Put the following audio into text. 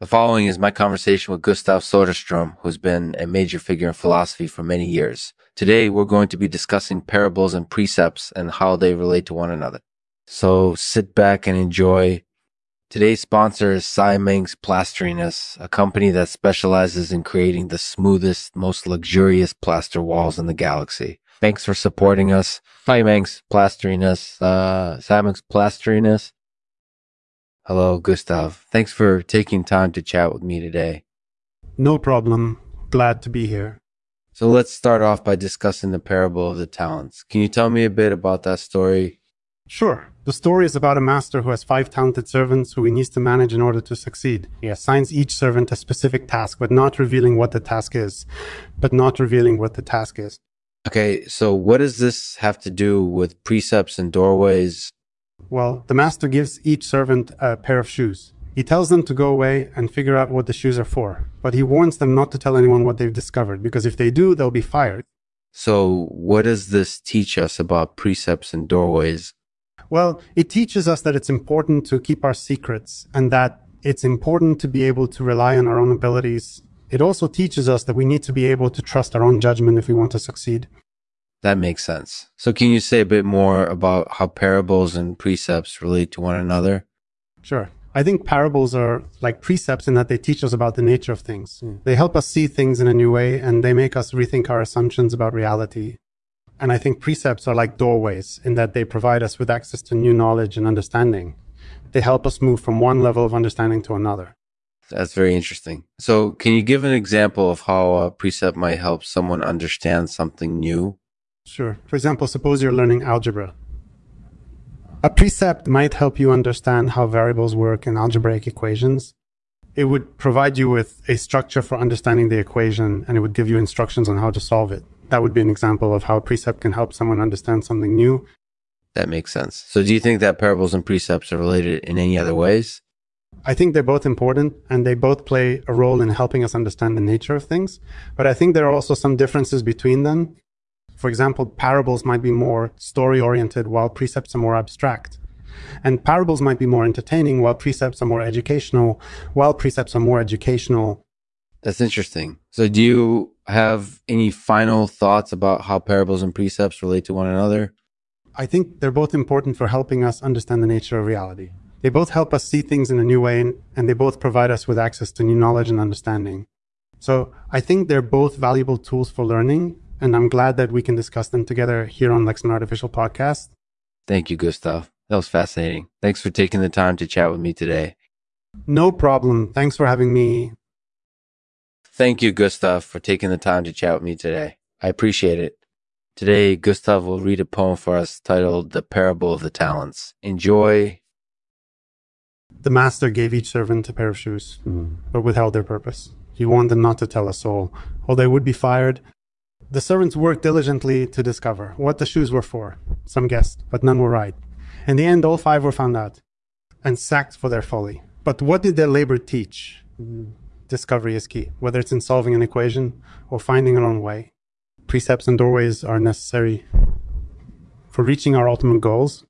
The following is my conversation with Gustav Soderstrom, who's been a major figure in philosophy for many years. Today, we're going to be discussing parables and precepts and how they relate to one another. So sit back and enjoy. Today's sponsor is Siamang's Plasteriness, a company that specializes in creating the smoothest, most luxurious plaster walls in the galaxy. Thanks for supporting us. Siamang's Plasteriness, uh, Siamang's Plasteriness Hello, Gustav. Thanks for taking time to chat with me today. No problem. Glad to be here. So let's start off by discussing the parable of the talents. Can you tell me a bit about that story? Sure. The story is about a master who has five talented servants who he needs to manage in order to succeed. He assigns each servant a specific task, but not revealing what the task is. But not revealing what the task is. Okay, so what does this have to do with precepts and doorways well, the master gives each servant a pair of shoes. He tells them to go away and figure out what the shoes are for, but he warns them not to tell anyone what they've discovered, because if they do, they'll be fired. So, what does this teach us about precepts and doorways? Well, it teaches us that it's important to keep our secrets and that it's important to be able to rely on our own abilities. It also teaches us that we need to be able to trust our own judgment if we want to succeed. That makes sense. So, can you say a bit more about how parables and precepts relate to one another? Sure. I think parables are like precepts in that they teach us about the nature of things. Mm. They help us see things in a new way and they make us rethink our assumptions about reality. And I think precepts are like doorways in that they provide us with access to new knowledge and understanding. They help us move from one level of understanding to another. That's very interesting. So, can you give an example of how a precept might help someone understand something new? Sure. For example, suppose you're learning algebra. A precept might help you understand how variables work in algebraic equations. It would provide you with a structure for understanding the equation and it would give you instructions on how to solve it. That would be an example of how a precept can help someone understand something new. That makes sense. So, do you think that parables and precepts are related in any other ways? I think they're both important and they both play a role in helping us understand the nature of things. But I think there are also some differences between them. For example, parables might be more story oriented while precepts are more abstract. And parables might be more entertaining while precepts are more educational, while precepts are more educational. That's interesting. So, do you have any final thoughts about how parables and precepts relate to one another? I think they're both important for helping us understand the nature of reality. They both help us see things in a new way, and they both provide us with access to new knowledge and understanding. So, I think they're both valuable tools for learning, and I'm glad that we can discuss them together here on Lexman Artificial Podcast. Thank you, Gustav. That was fascinating. Thanks for taking the time to chat with me today. No problem. Thanks for having me. Thank you, Gustav, for taking the time to chat with me today. I appreciate it. Today, Gustav will read a poem for us titled The Parable of the Talents. Enjoy. The master gave each servant a pair of shoes, mm. but withheld their purpose. He warned them not to tell a soul, or they would be fired the servants worked diligently to discover what the shoes were for. Some guessed, but none were right. In the end, all five were found out and sacked for their folly. But what did their labor teach? Discovery is key, whether it's in solving an equation or finding our own way. Precepts and doorways are necessary for reaching our ultimate goals,